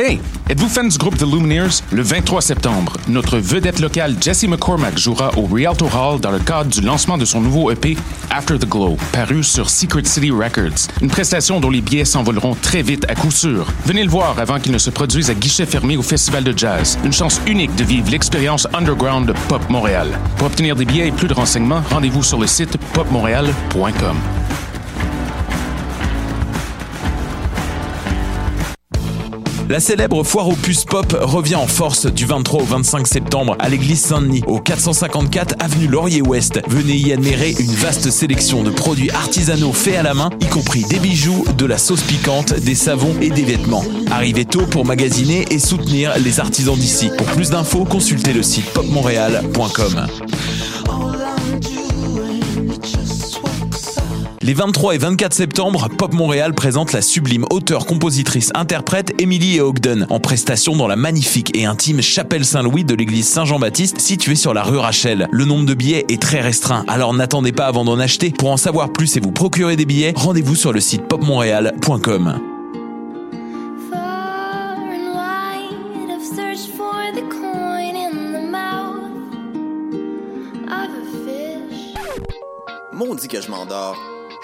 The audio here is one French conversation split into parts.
Hey! Êtes-vous fan du groupe The Lumineers? Le 23 septembre, notre vedette locale Jesse McCormack jouera au Rialto Hall dans le cadre du lancement de son nouveau EP After the Glow, paru sur Secret City Records. Une prestation dont les billets s'envoleront très vite à coup sûr. Venez le voir avant qu'il ne se produise à guichet fermé au Festival de Jazz. Une chance unique de vivre l'expérience underground de Pop Montréal. Pour obtenir des billets et plus de renseignements, rendez-vous sur le site popmontréal.com. La célèbre foire puces pop revient en force du 23 au 25 septembre à l'église Saint-Denis, au 454 avenue Laurier-Ouest. Venez y admirer une vaste sélection de produits artisanaux faits à la main, y compris des bijoux, de la sauce piquante, des savons et des vêtements. Arrivez tôt pour magasiner et soutenir les artisans d'ici. Pour plus d'infos, consultez le site popmontréal.com. Les 23 et 24 septembre, Pop Montréal présente la sublime auteure, compositrice, interprète Emily Ogden en prestation dans la magnifique et intime chapelle Saint-Louis de l'église Saint-Jean-Baptiste située sur la rue Rachel. Le nombre de billets est très restreint, alors n'attendez pas avant d'en acheter. Pour en savoir plus et vous procurer des billets, rendez-vous sur le site popmontréal.com. Fish. Maudit que je m'endors.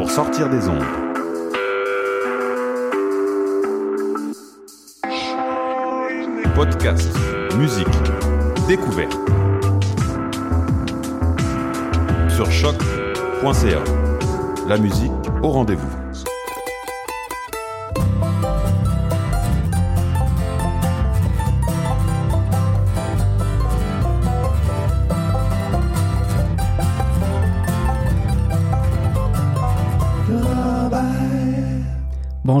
pour sortir des ondes. Podcast, musique, découverte. Sur choc.ca. La musique au rendez-vous.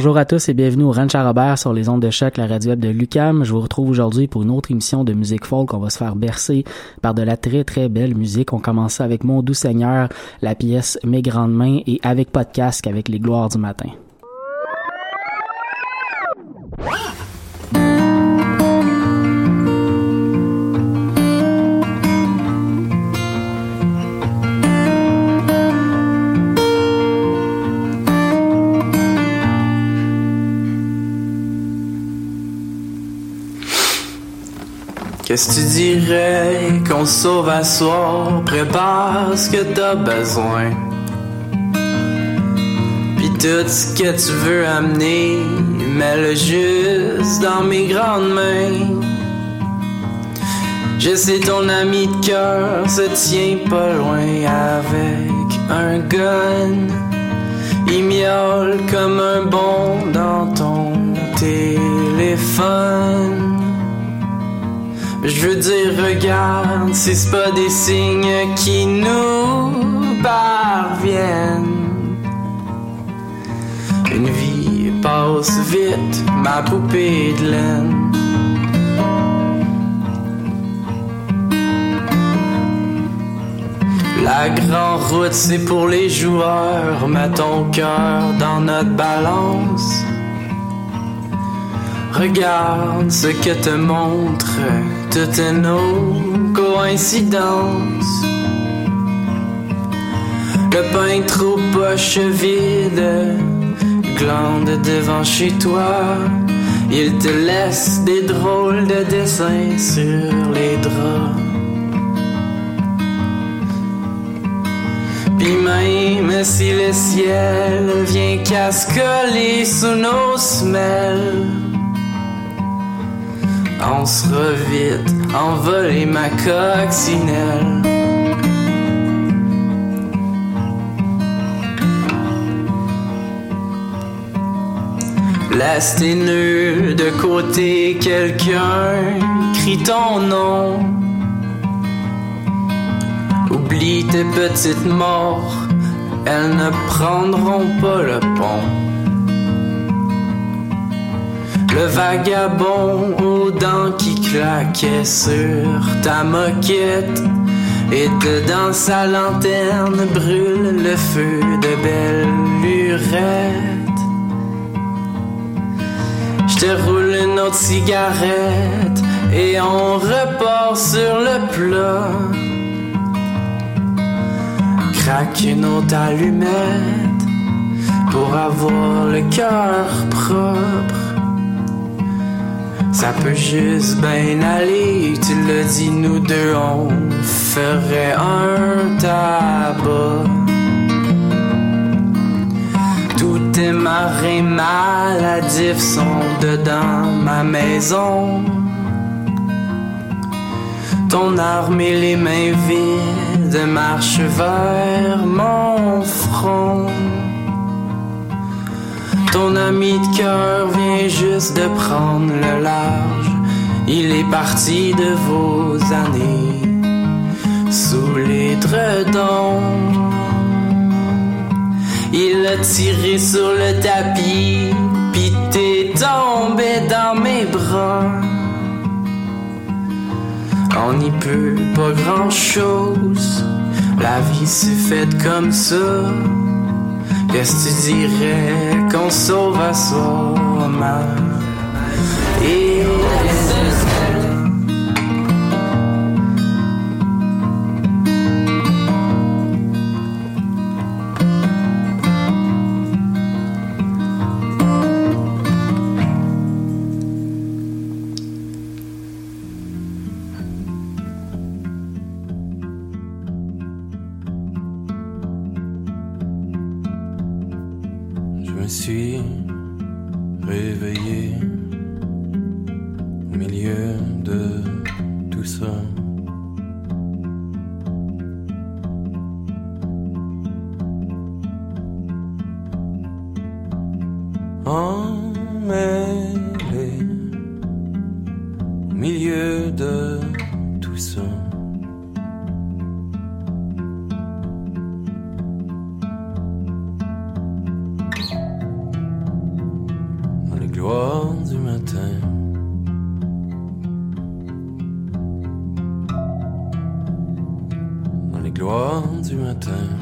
Bonjour à tous et bienvenue au Ranch à Robert sur les ondes de choc, la radio web de Lucam. Je vous retrouve aujourd'hui pour une autre émission de musique folk. On va se faire bercer par de la très très belle musique. On commence avec Mon doux Seigneur, la pièce Mes grandes mains et avec casque avec les gloires du matin. Qu'est-ce que tu dirais qu'on sauve à soir? Prépare ce que t'as besoin. Pis tout ce que tu veux amener, mets-le juste dans mes grandes mains. Je sais ton ami de cœur se tient pas loin avec un gun. Il miaule comme un bon dans ton téléphone. Je veux dire, regarde, si c'est pas des signes qui nous parviennent. Une vie passe vite, ma poupée de laine. La grande route, c'est pour les joueurs. Mets ton cœur dans notre balance. Regarde ce que te montre toutes nos coïncidences. Le pain trop poche vide glande devant chez toi. Il te laisse des drôles de dessins sur les draps. Puis même si le ciel vient cascoler sous nos semelles, on sera vite envoler ma coccinelle. Laisse tes de côté, quelqu'un crie ton nom. Oublie tes petites morts, elles ne prendront pas le pont. Le vagabond aux dents qui claquait sur ta moquette. Et dedans sa lanterne brûle le feu de belle lurette. Je te roule une autre cigarette et on repart sur le plat. Craque une autre allumette pour avoir le cœur propre. Ça peut juste bien aller, tu le dis, nous deux on ferait un tabac. Tous tes marins maladifs sont dedans ma maison. Ton arme et les mains vides marchent vers mon front. Ton ami de cœur vient juste de prendre le large. Il est parti de vos années sous les. Il a tiré sur le tapis, pis t'es tombé dans mes bras. On n'y peut pas grand chose, la vie s'est faite comme ça. Qu'est-ce que tu dirais qu'on sauve à soi-même? Et Dans les gloires du matin.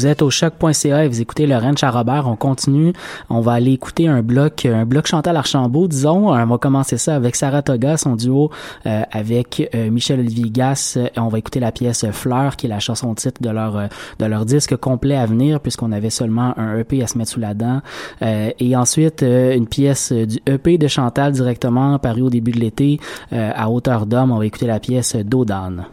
Vous êtes au choc.ca et vous écoutez Lorraine Charrobert. On continue. On va aller écouter un bloc, un bloc Chantal Archambault, disons. On va commencer ça avec Saratoga, son duo euh, avec euh, Michel Olivier Gas. On va écouter la pièce Fleur, qui est la chanson titre de leur de leur disque complet à venir, puisqu'on avait seulement un EP à se mettre sous la dent. et ensuite, une pièce du EP de Chantal directement paru au début de l'été à hauteur d'homme. On va écouter la pièce Dodan.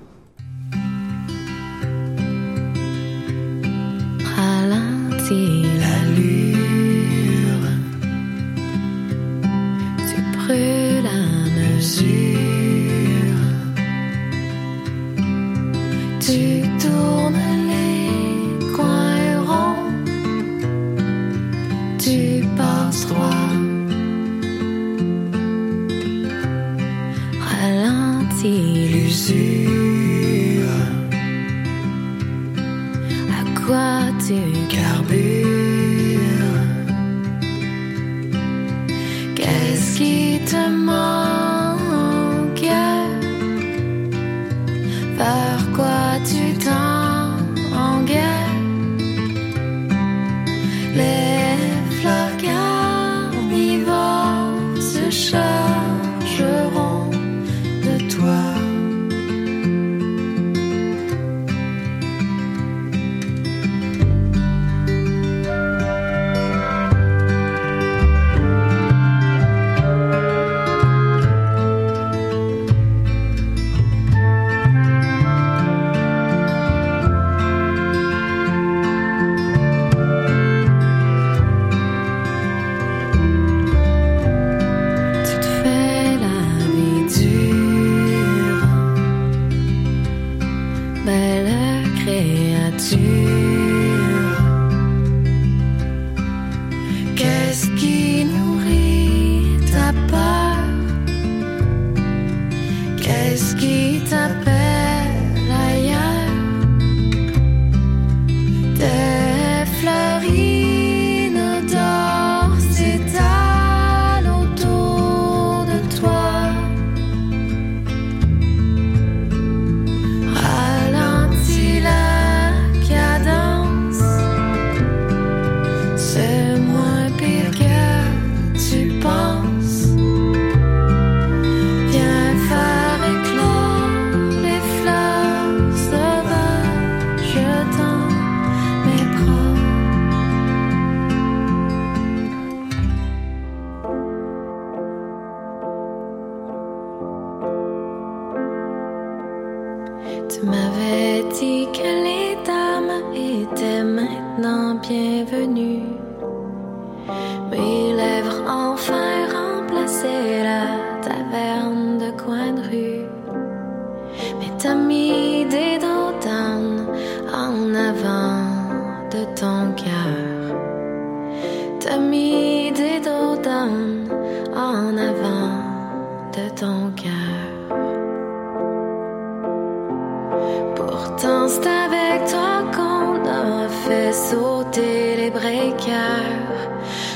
Ralentis l'allure. Tu brûles la mesure. Tu tournes les coins ronds. Tu passes droit. Ralentis l'usure. Quoi tu carbures Qu'est-ce qui te manque? Par quoi tu t'engueules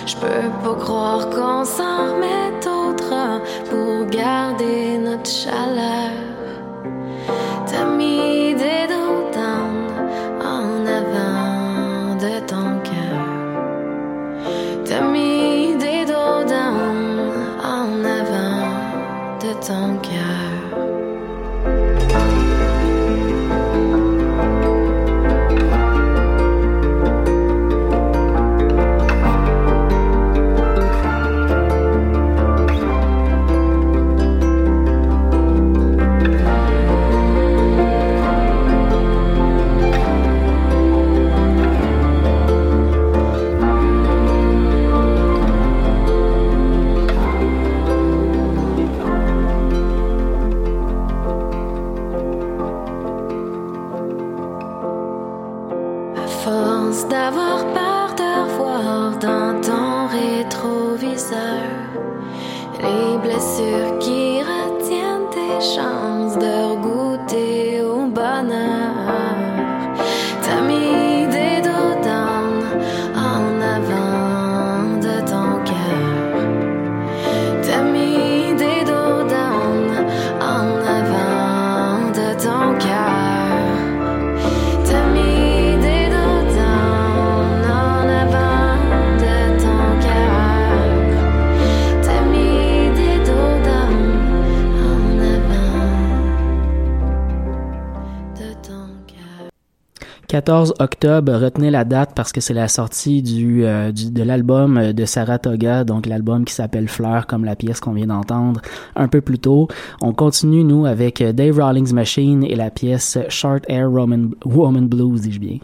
Je peux pas croire qu'on s'en remette au pour garder notre chaleur. T'as 14 octobre. Retenez la date parce que c'est la sortie du, euh, de l'album de Saratoga, donc l'album qui s'appelle Fleur, comme la pièce qu'on vient d'entendre un peu plus tôt. On continue nous avec Dave Rawlings Machine et la pièce Short Air Roman, Woman Blues, dis-je bien.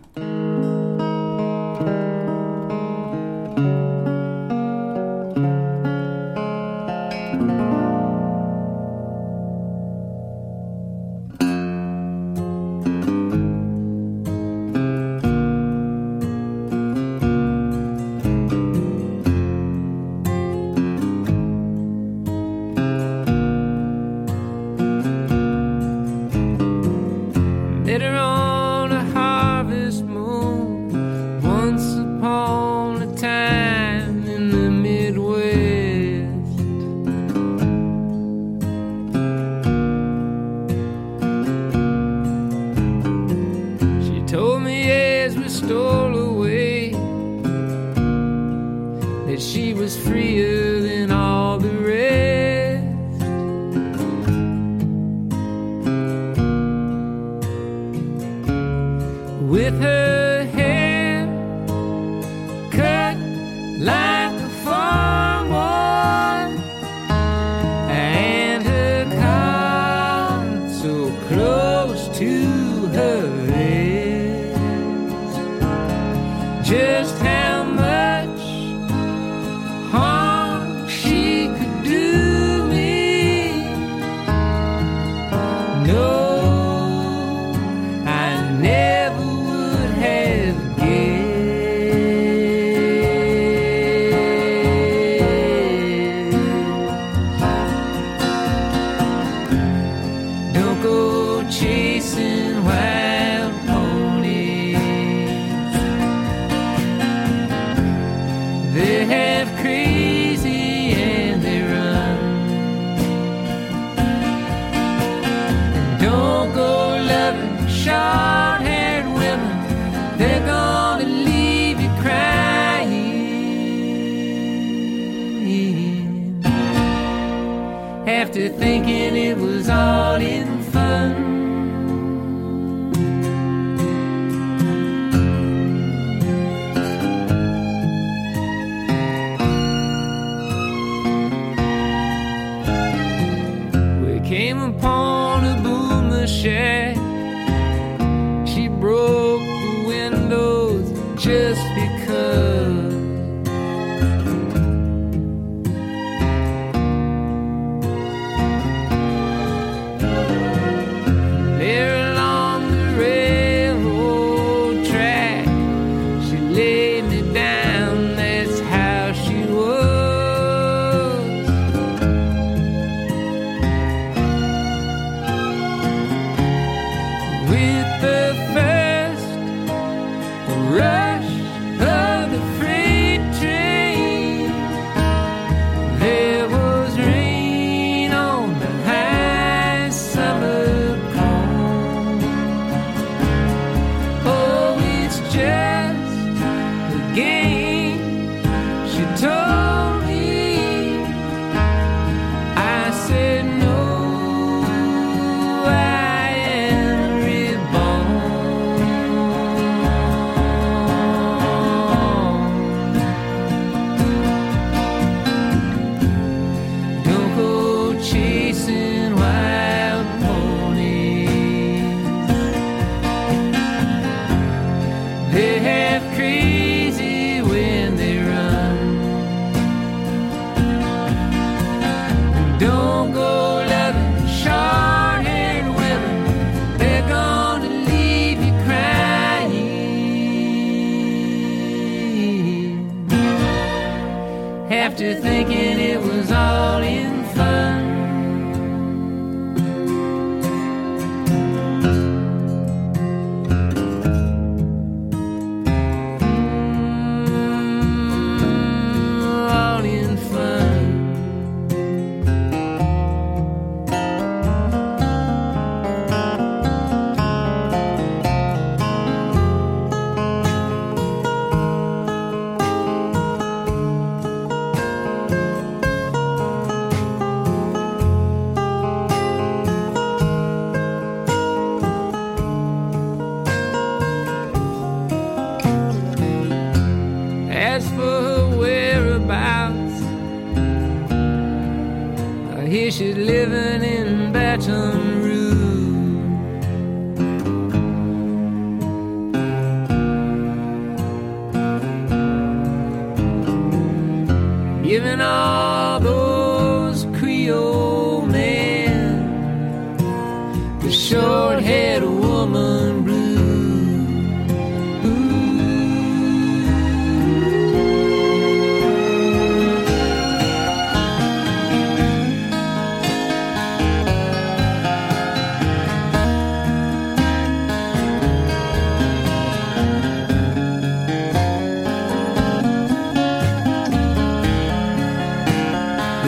I've created.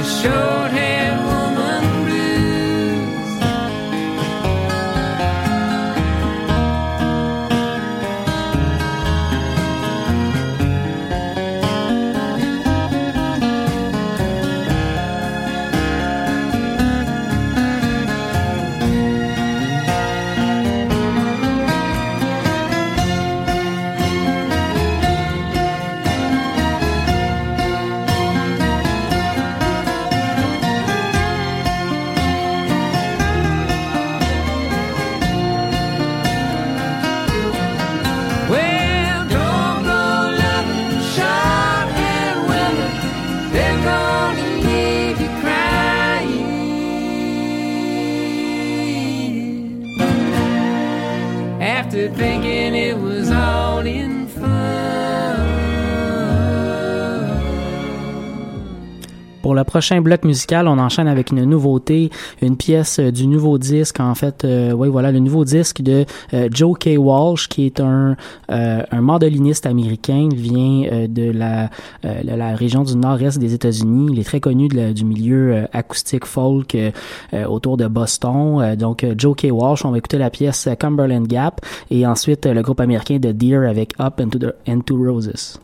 Pour le prochain bloc musical, on enchaîne avec une nouveauté, une pièce euh, du nouveau disque, en fait, euh, oui voilà, le nouveau disque de euh, Joe K. Walsh, qui est un, un mandoliniste américain, il vient de la, la région du nord-est des États-Unis, il est très connu du milieu acoustique folk autour de Boston, donc Joe K. Walsh, on va écouter la pièce Cumberland Gap, et ensuite le groupe américain de Deer avec Up into, the, into Roses.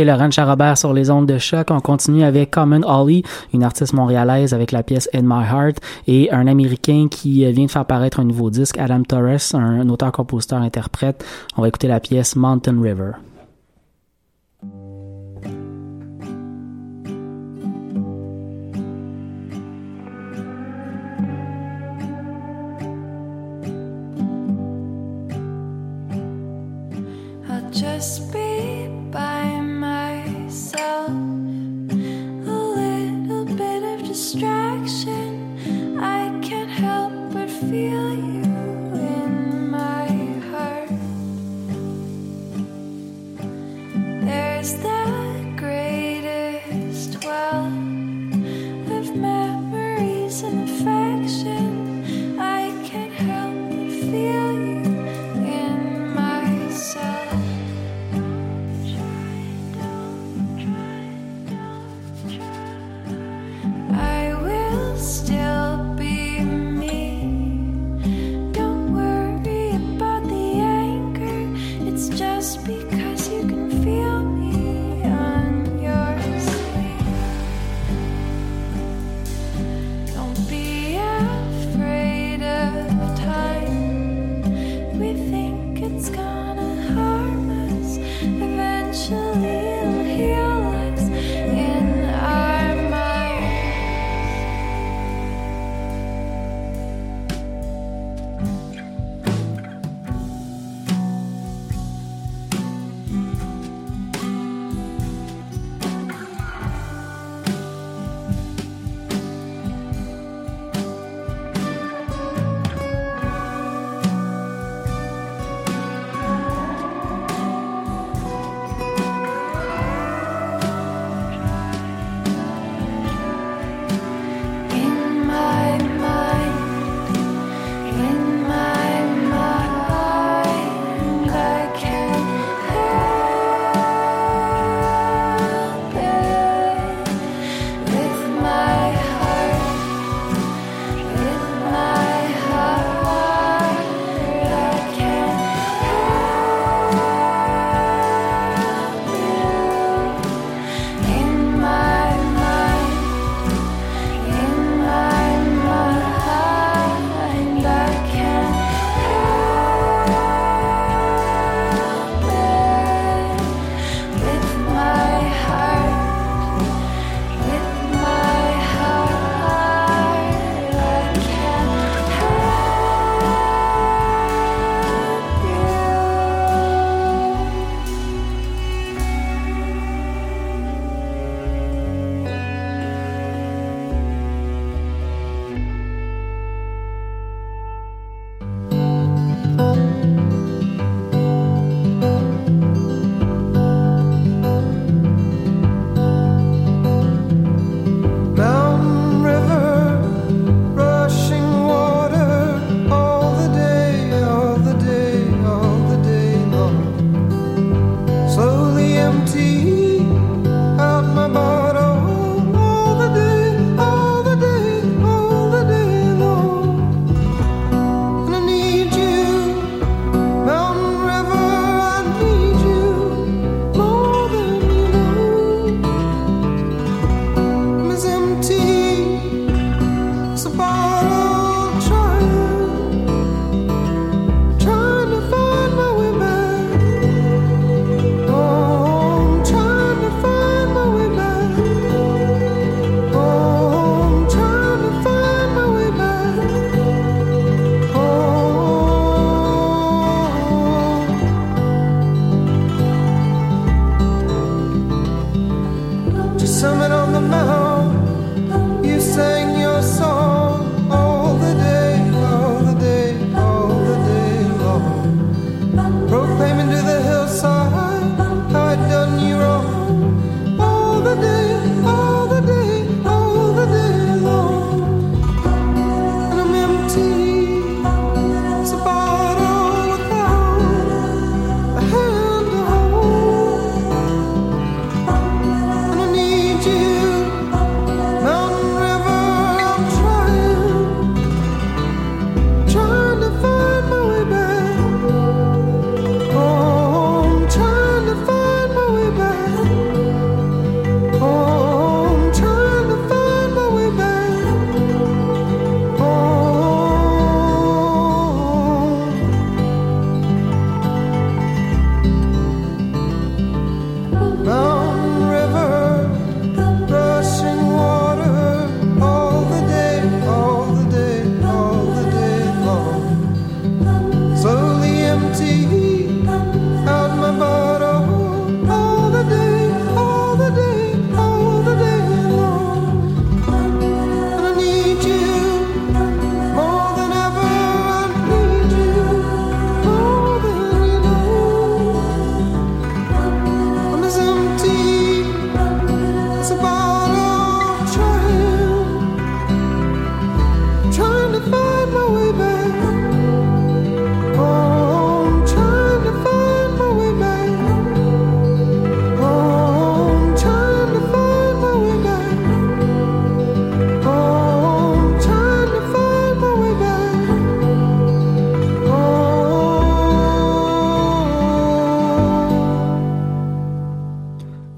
Écoutez Laurent Charrobert sur les ondes de choc. On continue avec Common Holly, une artiste montréalaise avec la pièce In My Heart et un Américain qui vient de faire paraître un nouveau disque, Adam Torres, un auteur, compositeur, interprète. On va écouter la pièce Mountain River. feel you.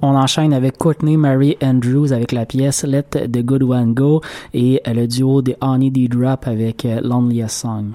On enchaîne avec Courtney Mary Andrews avec la pièce Let the Good One Go et le duo des Honey D Drop avec Loneliest Song.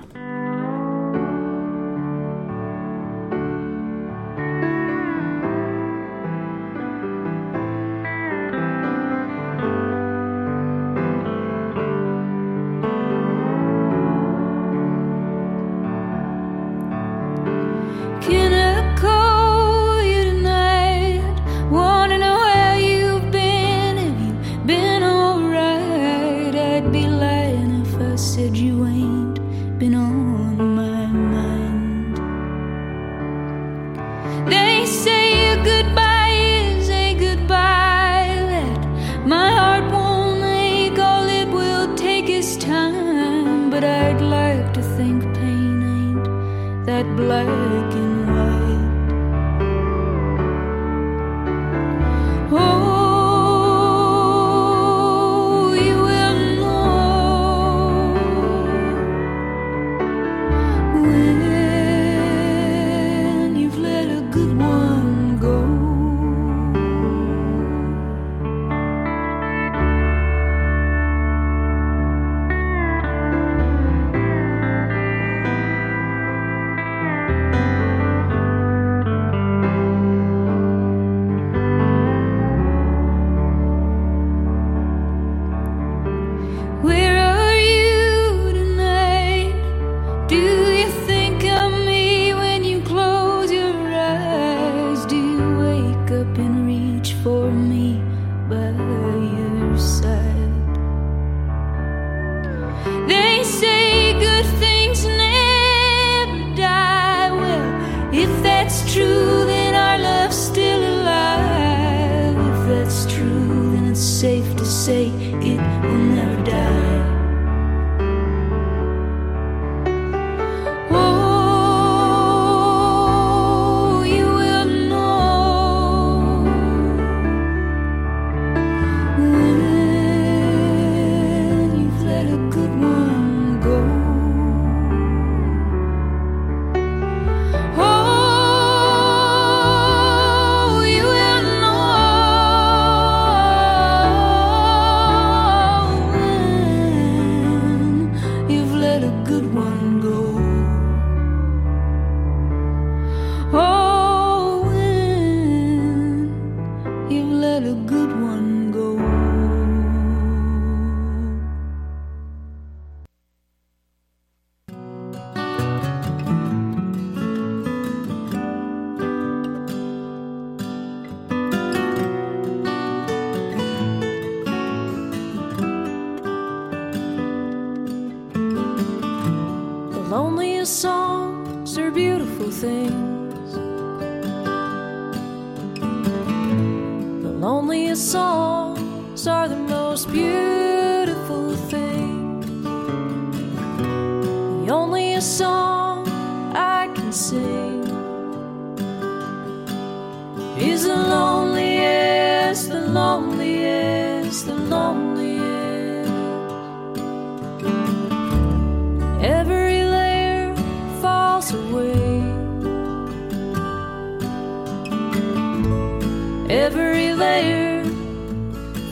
Every layer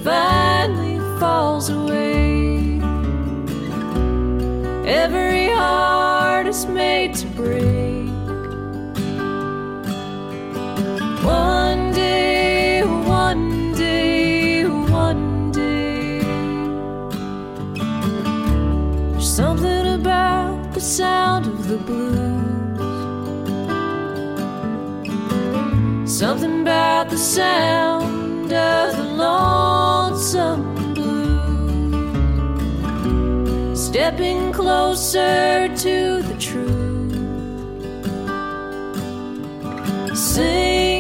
finally falls away. Every heart is made to break. One day, one day, one day. There's something about the sound of the blues. Something about the sound of the lonesome blue. Stepping closer to the truth. Sing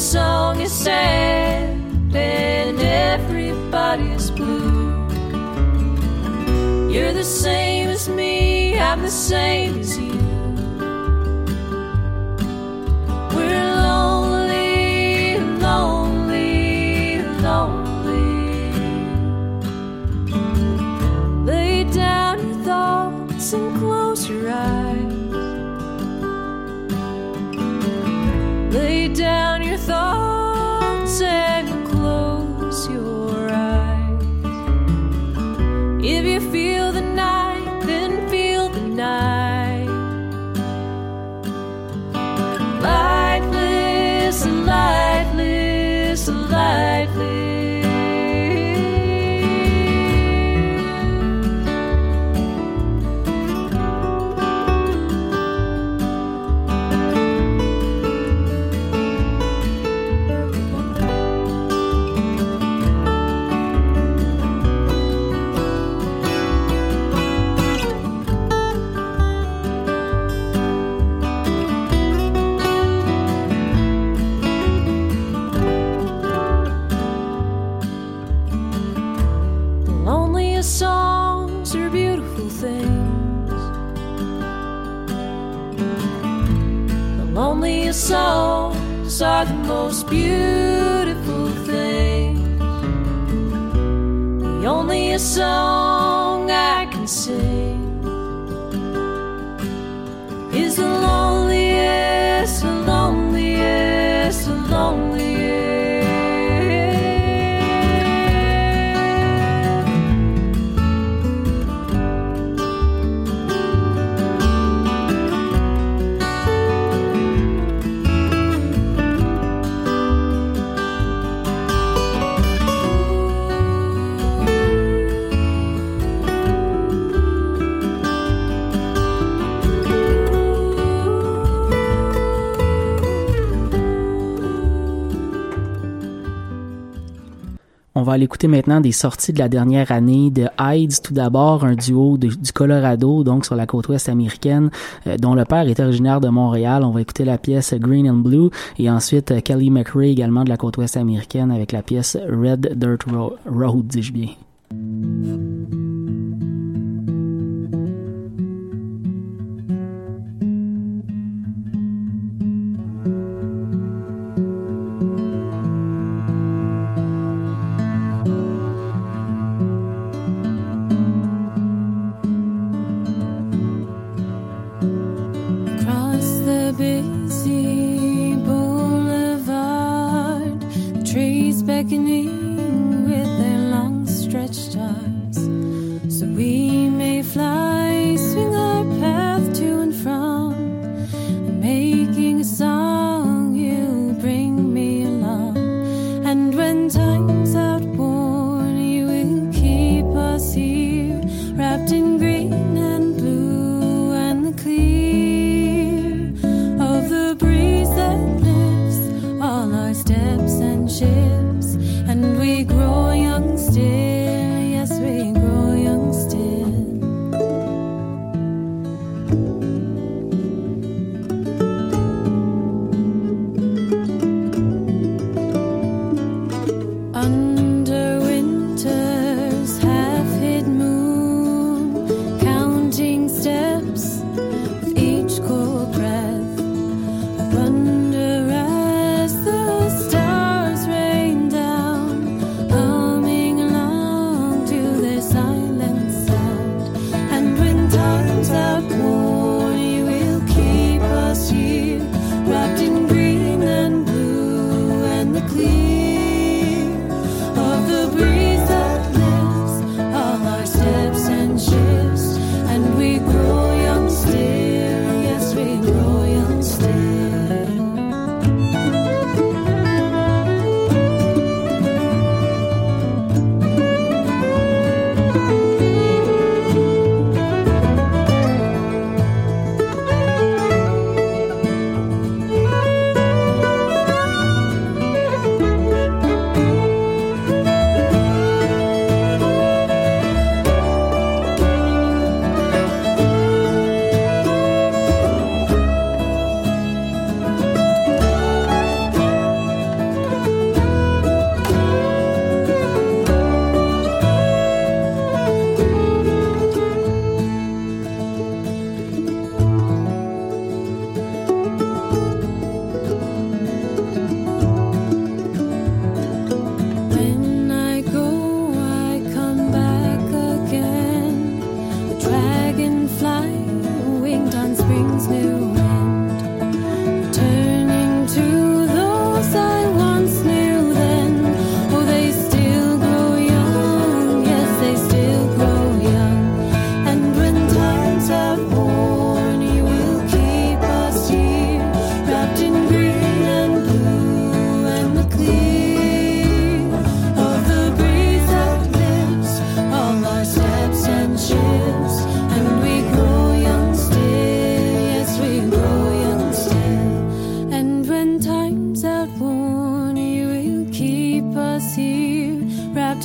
song is sad, and everybody's blue. You're the same as me, I'm the same as you. We're lonely, lonely, lonely. Lay down your thoughts and close your eyes. Lay down are the most beautiful things. The onlyest song On va aller écouter maintenant des sorties de la dernière année de Hides. Tout d'abord, un duo du Colorado, donc sur la côte ouest américaine, euh, dont le père est originaire de Montréal. On va écouter la pièce Green and Blue et ensuite euh, Kelly McRae également de la côte ouest américaine avec la pièce Red Dirt Ro- Road, dis-je bien.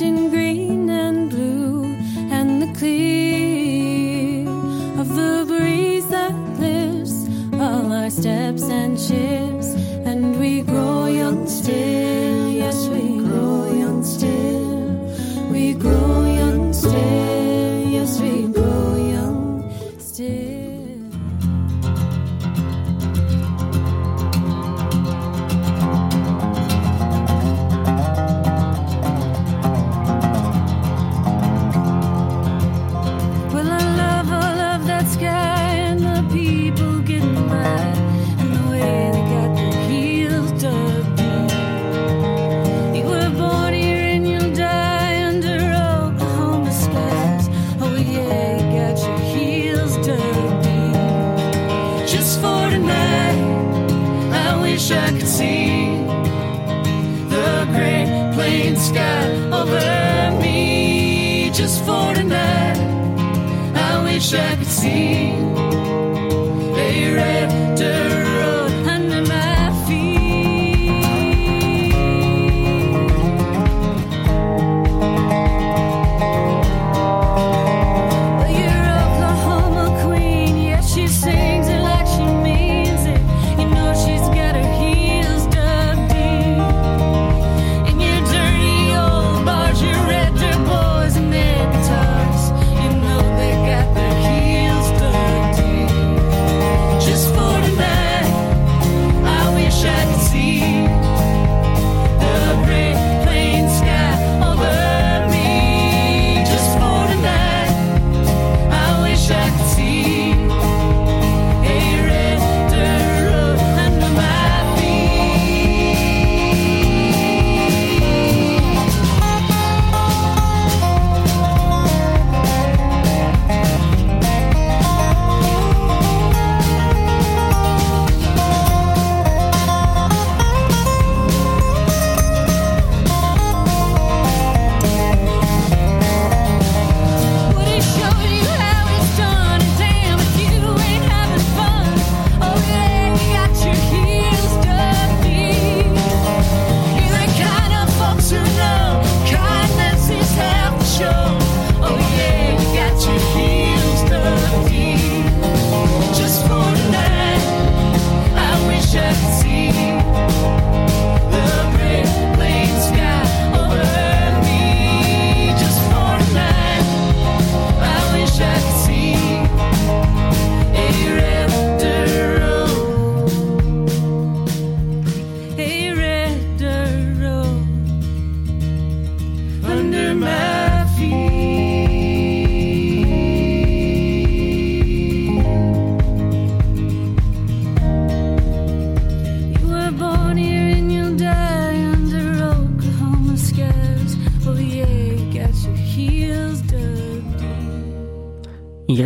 in green and blue and the clear of the breeze that lifts all our steps and shifts.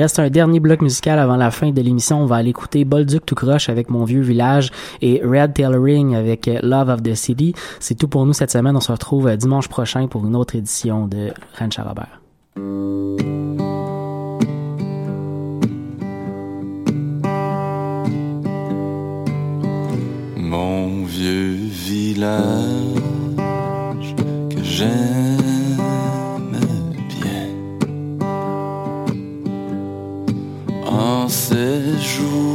reste un dernier bloc musical avant la fin de l'émission. On va aller écouter Bolduc to croche avec Mon vieux village et Red Tail Ring avec euh, Love of the City. C'est tout pour nous cette semaine. On se retrouve euh, dimanche prochain pour une autre édition de Ranch à Robert. jour.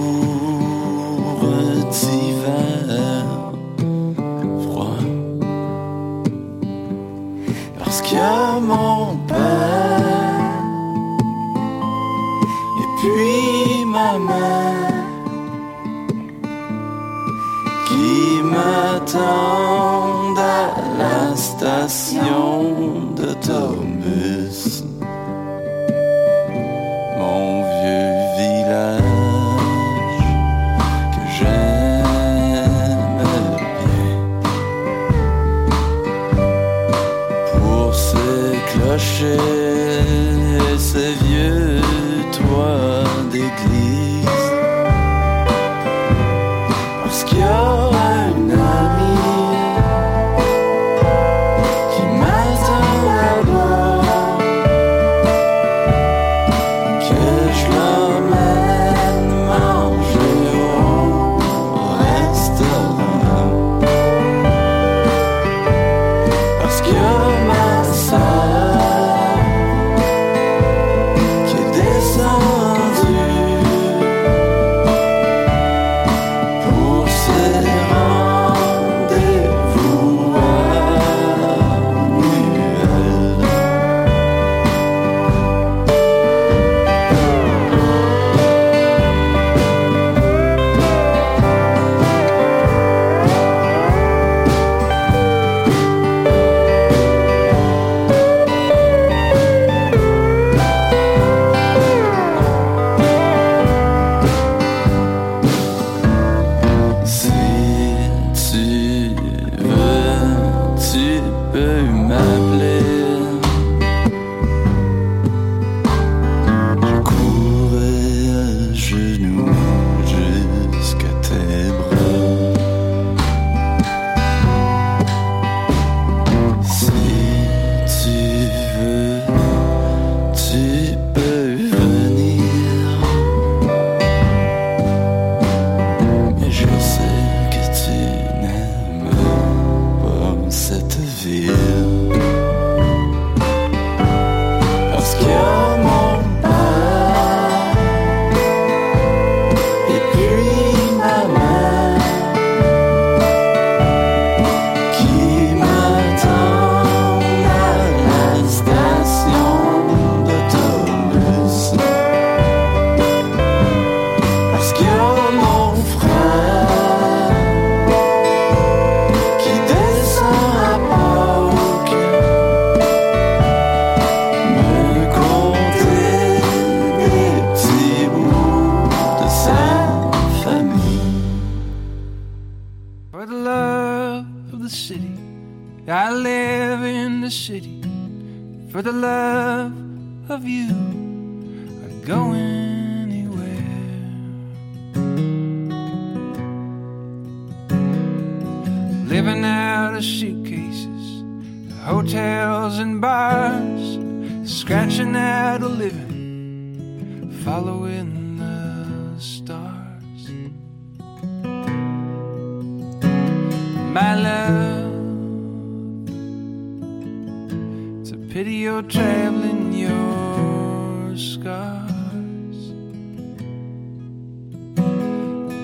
Pity you're traveling your scars.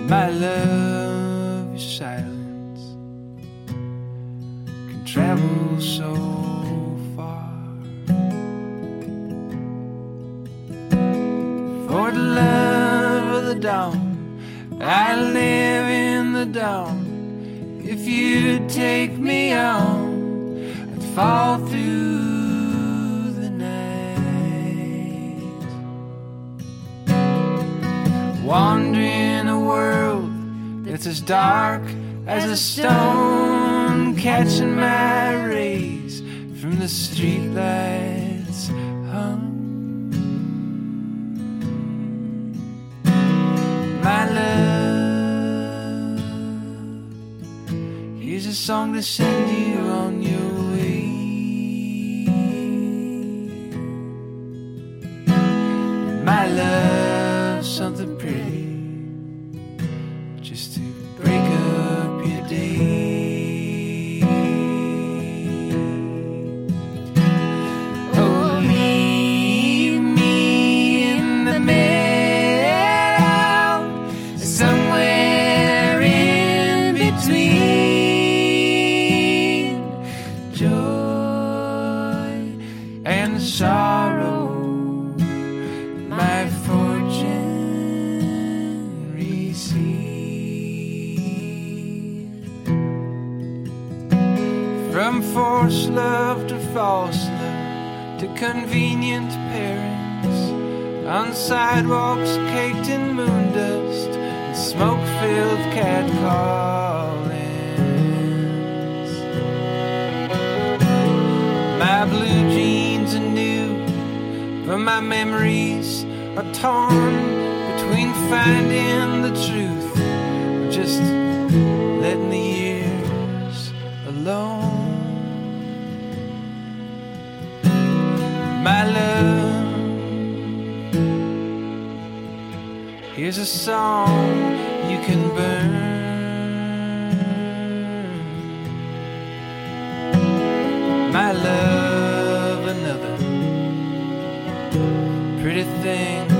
My love, your silence can travel so far. For the love of the dawn, I live in the dawn. If you take me on, I'd fall through. wandering a world that's as dark as a stone, catching my rays from the streetlights hum. My love, here's a song to send you on your way. smoke-filled catcallings. My blue jeans are new, but my memories are torn between finding the truth or just letting the years alone. My love. Here's a song can burn. My love, another pretty thing.